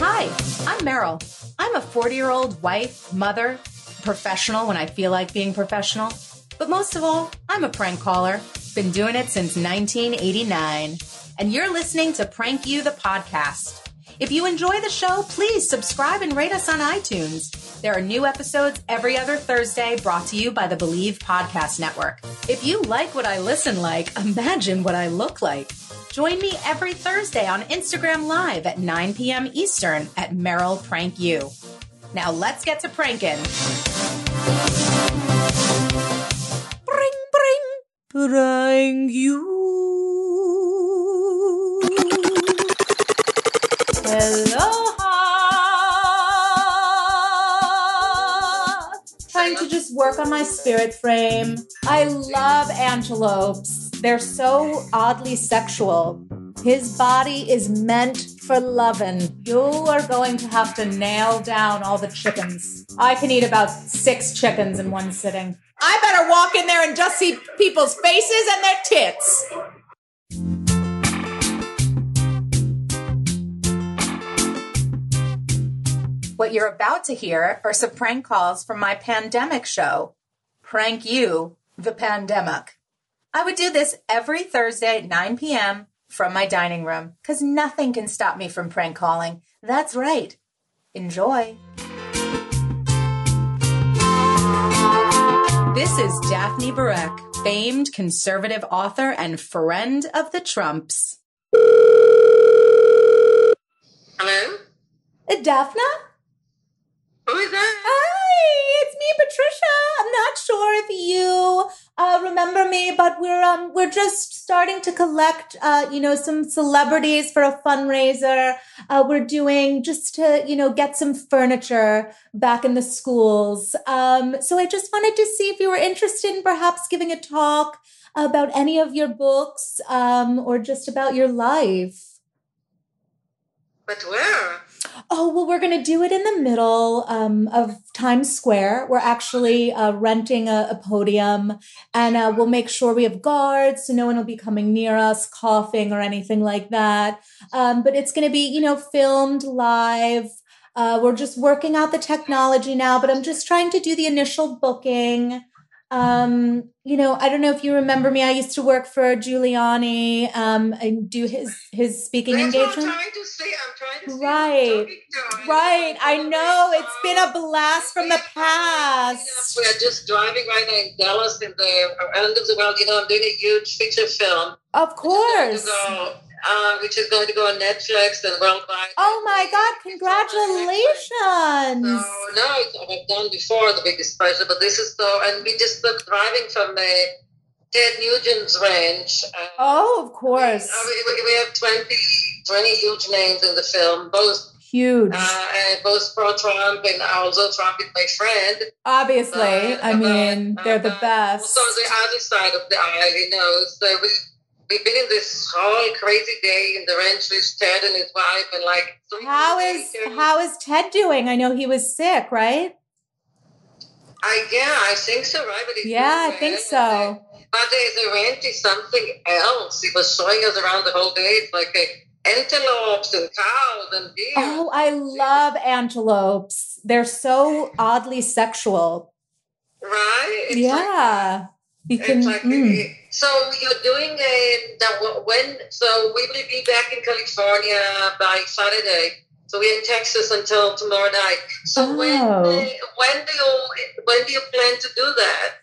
Hi, I'm Meryl. I'm a 40 year old wife, mother, professional when I feel like being professional. But most of all, I'm a prank caller. Been doing it since 1989. And you're listening to Prank You, the podcast. If you enjoy the show, please subscribe and rate us on iTunes. There are new episodes every other Thursday brought to you by the Bleav Podcast Network. If you like what I listen like, imagine what I look like. Join me every Thursday on Instagram Live at 9 p.m. Eastern at Meryl Prank You. Now let's get to pranking. Bring, bring, prank you. Work on my spirit frame. I love antelopes. They're so oddly sexual. His body is meant for loving. You are going to have to nail down all the chickens. I can eat about six chickens in one sitting. I better walk in there and just see people's faces and their tits. What you're about to hear are some prank calls from my pandemic show, Prank You, the Pandemic. I would do this every Thursday at 9 p.m. from my dining room because nothing can stop me from prank calling. That's right. Enjoy. This is Daphne Barak, famed conservative author and friend of the Trumps. Hello? Uh, Daphne? Who is that? Hi, it's me, Patricia. I'm not sure if you uh, remember me, but we're um we're just starting to collect uh you know some celebrities for a fundraiser. Uh, we're doing just to you know get some furniture back in the schools. Um, so I just wanted to see if you were interested in perhaps giving a talk about any of your books um, or just about your life. But where? Oh, well, we're going to do it in the middle um, of Times Square. We're actually uh, renting a, a podium and uh, we'll make sure we have guards so no one will be coming near us, coughing or anything like that. Um, but it's going to be, you know, filmed live. Uh, we're just working out the technology now, but I'm just trying to do the initial booking. Um, you know, I don't know if you remember me. I used to work for Giuliani um, and do his his speaking That's engagement. I'm trying to say. I'm trying to say. Right. Right. I know. It's been a blast from the past. We are just driving right now in Dallas in the end of the world. You know, I'm doing a huge feature film. Of course. Which is going to go, uh, which is going to go on Netflix and worldwide. Oh my God, congratulations. No, no, I've done before the biggest pleasure, but this is so, and we just look driving from the Ted Nugent's ranch. Uh, Oh, of course. uh, we, we- we have 20, 20 huge names in the film, both Huge. uh, and both pro Trump and also Trump is my friend. Obviously. Uh, I mean, uh, they're the best. So the other side of the aisle, you know. So we we've been in this whole crazy day in the ranch with Ted and his wife, and like three How is later- how is Ted doing? I know he was sick, right? I yeah, I think so, right? But he's Yeah, I think so. But there's a ranch is something else. He was showing us around the whole day. It's like antelopes and cows and deer. Oh, I love antelopes. They're so oddly sexual. right? It's like- Yeah. You can It's like, mm. So you're doing a the, when so we will be back in California by Saturday. So we're in Texas until tomorrow night. So when Oh. uh, when do you when do you plan to do that?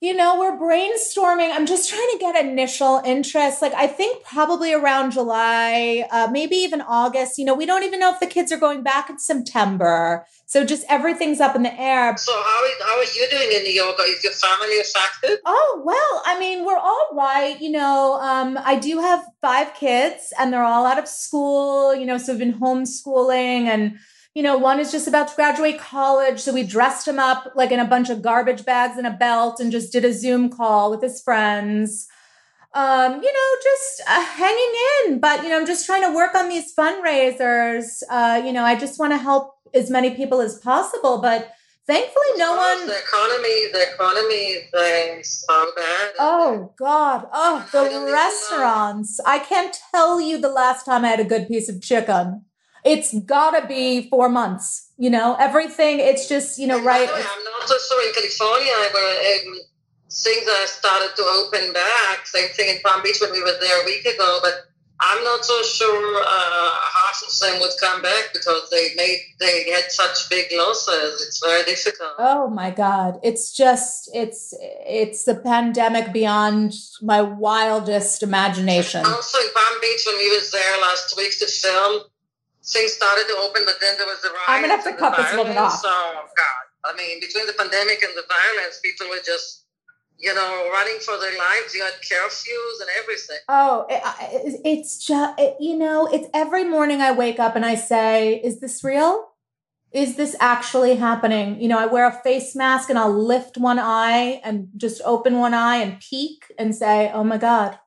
You know, we're brainstorming. I'm just trying to get initial interest. Like, I think probably around July, uh, maybe even August. You know, we don't even know if the kids are going back in September. So just everything's up in the air. So how is, how are you doing in New York? Is your family affected? Oh, well, I mean, we're all right. You know, um, I do have five kids and they're all out of school, you know, so we've been homeschooling and you know, one is just about to graduate college. So we dressed him up like in a bunch of garbage bags and a belt and just did a Zoom call with his friends. Um, you know, just uh, hanging in. But, you know, I'm just trying to work on these fundraisers. Uh, you know, I just want to help as many people as possible. But thankfully, no one. The economy, the economy is so bad. Oh, God. Oh, the restaurants. I can't tell you the last time I had a good piece of chicken it's gotta be four months. You know, everything. It's just you know, right. I'm not so sure in California where um, things are started to open back. Same thing in Palm Beach when we were there a week ago, but. I'm not so sure uh, half of them would come back because they made they had such big losses. It's very difficult. Oh my God! It's just it's it's the pandemic beyond my wildest imagination. Also in Palm Beach when we was there last week to film, things started to open, but then there was the I'm gonna have to cut this little bit off. So God, I mean, between the pandemic and the violence, people were just you know, running for their lives. You had curfews and everything. Oh, it, it's just, it, you know, it's every morning I wake up and I say, is this real? Is this actually happening? You know, I wear a face mask and I'll lift one eye and just open one eye and peek and say, oh my God,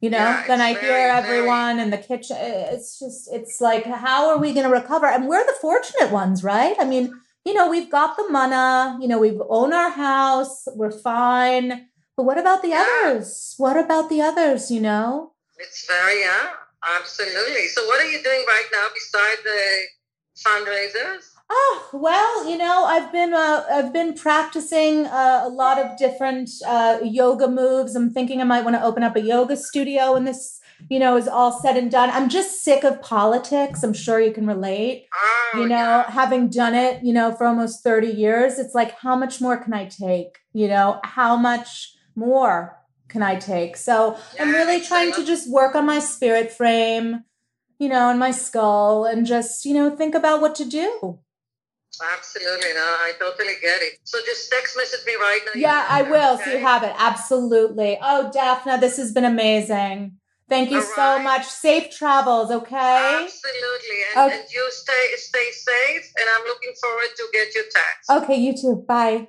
you know yeah, then i very, hear everyone very... in the kitchen. It's just it's like how are we going to recover? And we're the fortunate ones right? I mean you know we've got the money you know we own our house we're fine. But what about the yeah. others? What about the others you know? It's very yeah absolutely. So what are you doing right now besides the fundraisers Oh well, you know, I've been uh, I've been practicing uh, a lot of different uh, yoga moves. I'm thinking I might want to open up a yoga studio when this, you know, is all said and done. I'm just sick of politics. I'm sure you can relate. Oh, you know, yeah. having done it, you know, for almost 30 years, it's like how much more can I take? You know, how much more can I take? So yeah, I'm really trying to just work on my spirit frame, you know, and my skull, and just you know think about what to do. Absolutely. No, I totally get it. So just text message me right now. Yeah, I will. Okay? So you have it. Absolutely. Oh, Daphna, this has been amazing. Thank you All so much. Safe travels, okay? Absolutely. And, okay. and, you stay stay safe and I'm looking forward to get your text. Okay, you too. Bye.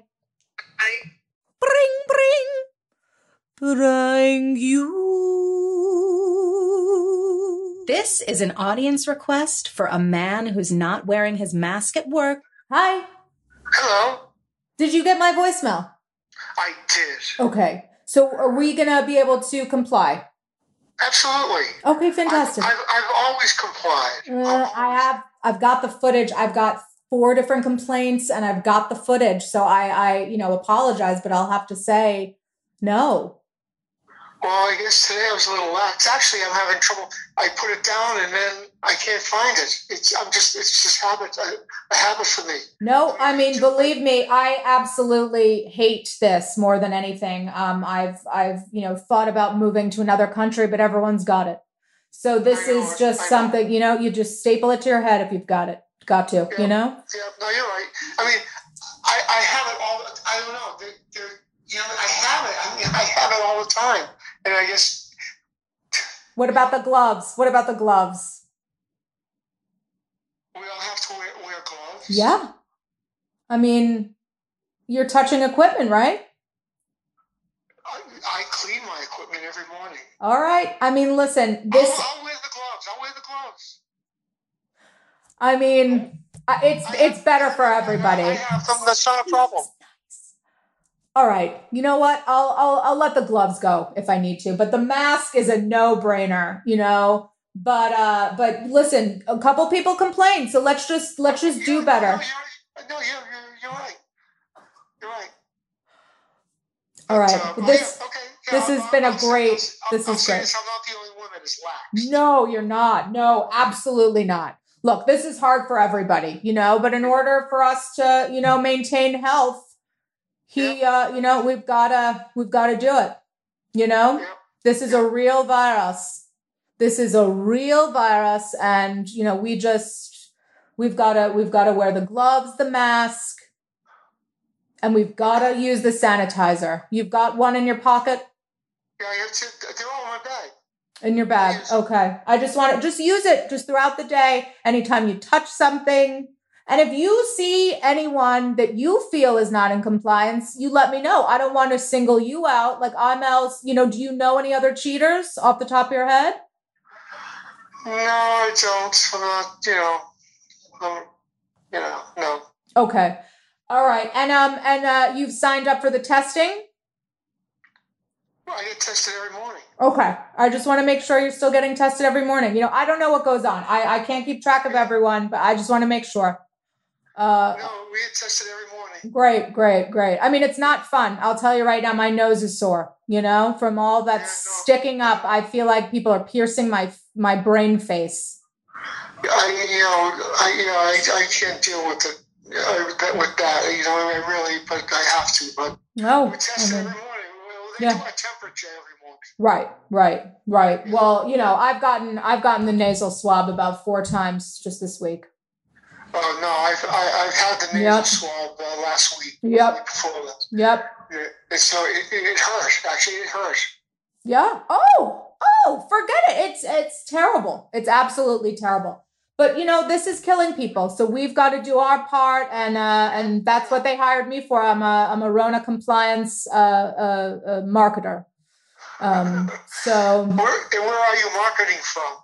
Bye. Bring, bring. Bring you. This is an audience request for a man who's not wearing his mask at work Hi. Hello. Did you get my voicemail? I did. Okay. So are we going to be able to comply? Absolutely. Okay, fantastic. I've, I've, I've always complied. Uh, always. I have. I've got the footage. I've got four different complaints, and I've got the footage. So I, I, you know, apologize, but I'll have to say no. Well, I guess today I was a little lax. Actually, I'm having trouble. I put it down and then I can't find it. It's I'm just it's just habit a, a habit for me. No, I mean, believe me, I absolutely hate this more than anything. Um, I've I've you know thought about moving to another country, but everyone's got it. So this is just something you know. You just staple it to your head if you've got it. Got to, yeah, you know. Yeah, no, you're right. I mean, I I have it all. I don't know. They're, they're, you know, I have it. I mean, I have it all the time and I guess. What about the gloves? What about the gloves? We all have to wear, wear gloves. Yeah. I mean, you're touching equipment, right? I, I clean my equipment every morning. All right. I mean, listen, this. I'll, I'll wear the gloves. I'll wear the gloves. I mean, it's I it's have, better for everybody. Have. That's not a problem all right, you know what? I'll I'll I'll let the gloves go if I need to, but the mask is a no-brainer, you know. But uh but listen, a couple people complain, so let's just let's just do better. No, you're, you're, you're right. You're right. All right. Uh, this yeah, okay. yeah, this has I'll, been I'll, a great. I'll, this is great. This, I'm not the only one that is lax. No, you're not. No, absolutely not. Look, this is hard for everybody, you know. But in order for us to, you know, maintain health, he, uh, you know, we've gotta, we've gotta do it. You know, Yeah. this is a real virus. This is a real virus. And, you know, we just, we've gotta, we've gotta wear the gloves, the mask, and we've gotta use the sanitizer. You've got one in your pocket? Yeah, I have to, they're all in my bag. In your bag. Okay. I just want to just use it just throughout the day. Anytime you touch something. And if you see anyone that you feel is not in compliance, you let me know. I don't want to single you out. Like I'm else, you know, do you know any other cheaters off the top of your head? No, I don't. I'm not, you know, um, you know, no. Okay. All right. And um and uh you've signed up for the testing? Well, I get tested every morning. Okay. I just want to make sure you're still getting tested every morning. You know, I don't know what goes on. I, I can't keep track of everyone, but I just want to make sure. Uh No, we get tested every morning. Great, great, great. I mean, it's not fun. I'll tell you right now, my nose is sore, you know, from all that Yeah, no. sticking up. I feel like people are piercing my my brain face. I, you know, I, you know, I, I can't deal with it uh, with that- You know, I really, but I have to. But No. we test I every morning. Well, they Yeah. do temperature every morning. right, right, right. Well, you know, I've gotten I've gotten the nasal swab about four times just this week. Oh no, I've I, I've had the nasal Yep. swab uh, last week. Yep. Before that, Yep. It's no, it, it hurt. Actually, it hurt. Yeah. Oh, oh, forget it. It's it's terrible. It's absolutely terrible. But you know, this is killing people. So we've got to do our part, and uh, and that's what they hired me for. I'm a I'm a Rona compliance uh, uh, uh, marketer. Um, so Where and where are you marketing from?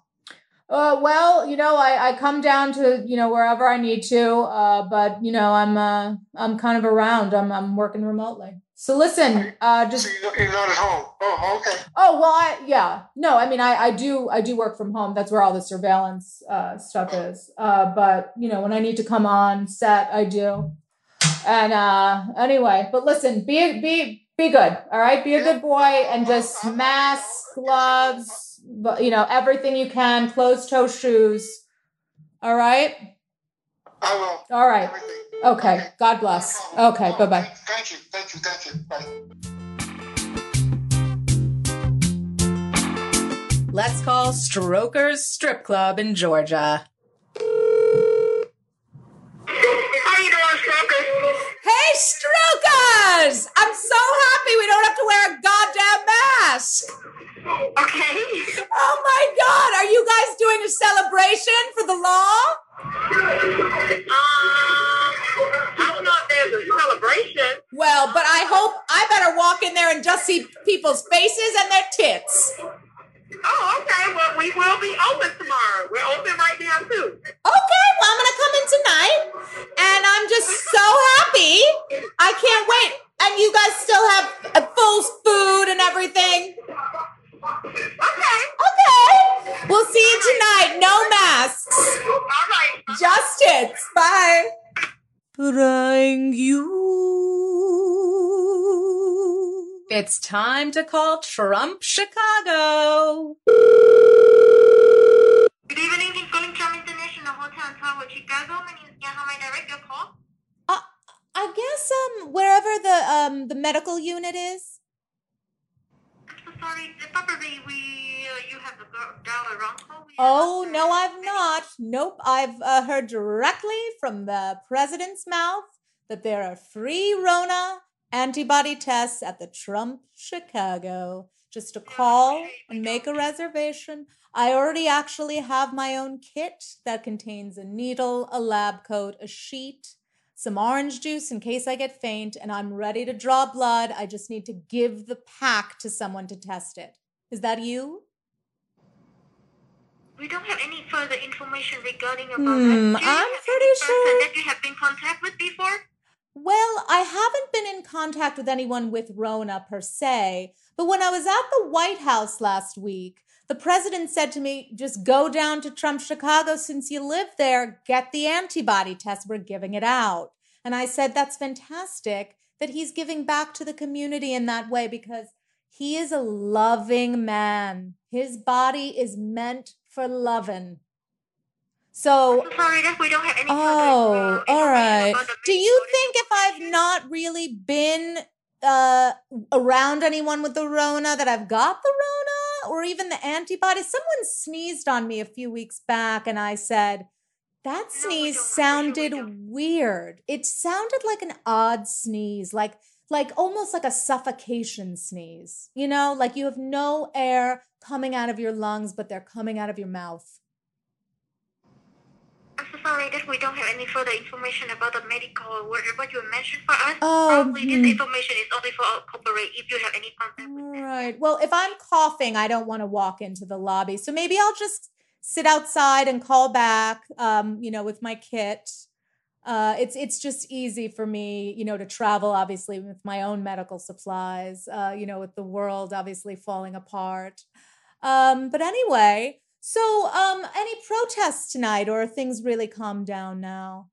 Uh, well, you know, I, I come down to you know wherever I need to, uh, but you know, I'm uh, I'm kind of around. I'm I'm working remotely. So listen, uh, just So you're not, at home. Oh, okay. Oh well, I, yeah, no, I mean, I, I do, I do work from home. That's where all the surveillance uh, stuff is. Uh, but you know, when I need to come on set, I do. And uh, anyway, but listen, be be be good, all right? Be a good boy and just mask, gloves, but you know, everything you can, closed toe shoes. All right, I will. all right, Everything. okay. God bless. Okay, bye bye. Thank you. Thank you. Thank you. Bye. Let's call Strokers Strip Club in Georgia. How you doing, Strokers! I'm so happy we don't have to wear a goddamn mask. Okay. Oh my God! Are you guys doing a celebration for the law? Um, I don't know if there's a celebration. Well, but I hope I better walk in there and just see people's faces and their tits. Oh, okay. Well, we will be open tomorrow. We're open right now too. Okay, well, I'm gonna come in tonight, and I'm just so happy. I can't wait. And you guys still have uh, full food and everything. Okay. Okay, we'll see you tonight. No masks. All right. Just tits. Bye. Trying you. It's time to call Trump Chicago. Good evening, calling Trump International Hotel and Tower, Chicago. My name is Jan. How may I direct your call? I guess um wherever the um the medical unit is. I'm so sorry. Probably we uh, you have the dial a wrong call. Oh no, I've not. Nope, I've uh, heard directly from the president's mouth that there are free Rona antibody tests at the Trump Chicago. Just to call and make a reservation. I already actually have my own kit that contains a needle, a lab coat, a sheet, some orange juice in case I get faint, and I'm ready to draw blood. I just need to give the pack to someone to test it. Is that you? We don't have any further information regarding about Hmm, that. Do you I'm have pretty sure- that you have been in contact with before? Well, I haven't been in contact with anyone with Rona per se, but when I was at the White House last week, the president said to me, just go down to Trump Chicago since you live there, get the antibody test. We're giving it out. And I said, that's fantastic that he's giving back to the community in that way because he is a loving man. His body is meant for loving. So I'm so sorry we don't have any Oh, all right. Do you think if I've not really been uh around anyone with the Rona that I've got the Rona or even the antibodies? Someone sneezed on me a few weeks back and I said, that sneeze we sounded weird. It sounded like an odd sneeze, like like almost like a suffocation sneeze. You know, like you have no air coming out of your lungs, but they're coming out of your mouth. I'm so sorry that we don't have any further information about the medical what, what you mentioned for us. Oh, Probably hmm. this information is only for our corporate if you have any contact with All them. right. Well, if I'm coughing, I don't want to walk into the lobby. So maybe I'll just sit outside and call back, um, you know, with my kit. Uh, it's it's just easy for me, you know, to travel obviously with my own medical supplies, uh, you know, with the world obviously falling apart. Um, but anyway, so um, any protests tonight, or are things really calmed down now?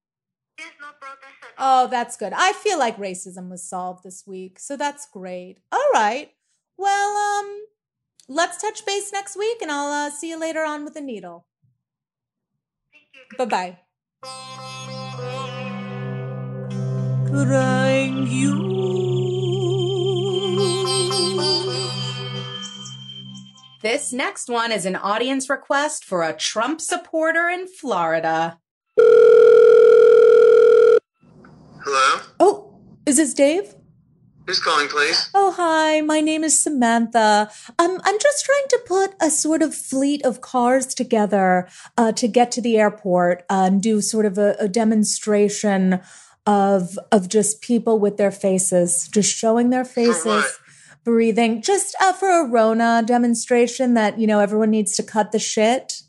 There's no protest at all. Oh, that's good. I feel like racism was solved this week, so that's great. All right. Well, um, let's touch base next week, and I'll uh, see you later on with a needle. Thank you. Bye bye. Crying you. This next one is an audience request for a Trump supporter in Florida. Hello? Oh, is this Dave? Who's calling, please? Oh, hi. My name is Samantha. Um, I'm just trying to put a sort of fleet of cars together uh, to get to the airport uh, and do sort of a, a demonstration of of just people with their faces, just showing their faces? Breathing, just uh, for a Rona demonstration that you know everyone needs to cut the shit.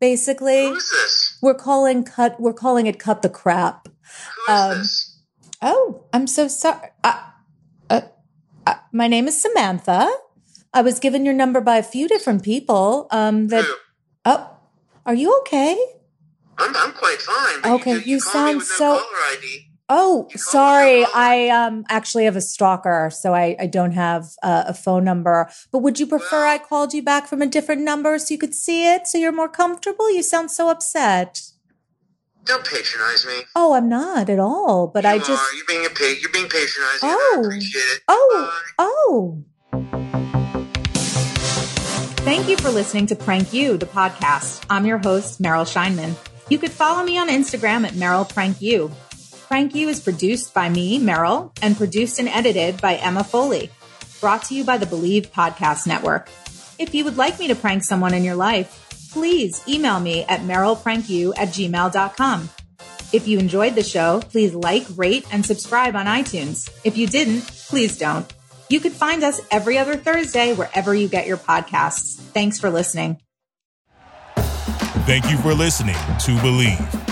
Basically, Who is this? we're calling cut. We're calling it cut the crap. Who is Um, this? Oh, I'm so sorry. Uh, uh, uh, my name is Samantha. I was given your number by a few different people. Um, that Who? oh, are you okay? I'm, I'm quite fine. Okay, you called me sound so-. Oh, sorry. I um actually have a stalker, so I I don't have uh, a phone number. But would you prefer I called you back from a different number so you could see it, so you're more comfortable? You sound so upset. Don't patronize me. Oh, I'm not at all. But you I just are. You're being a pig. You're being patronizing. Oh. I appreciate it. oh Bye. oh. Thank you for listening to Prank You, the podcast. I'm your host, Meryl Scheinman. You could follow me on Instagram at Meryl Prank You. Prank You is produced by me, Meryl, and produced and edited by Emma Foley. Brought to you by the Bleav Podcast Network. If you would like me to prank someone in your life, please email me at merylprankyou at gmail.com. If you enjoyed the show, please like, rate, and subscribe on iTunes. If you didn't, please don't. You could find us every other Thursday wherever you get your podcasts. Thanks for listening. Thank you for listening to Bleav.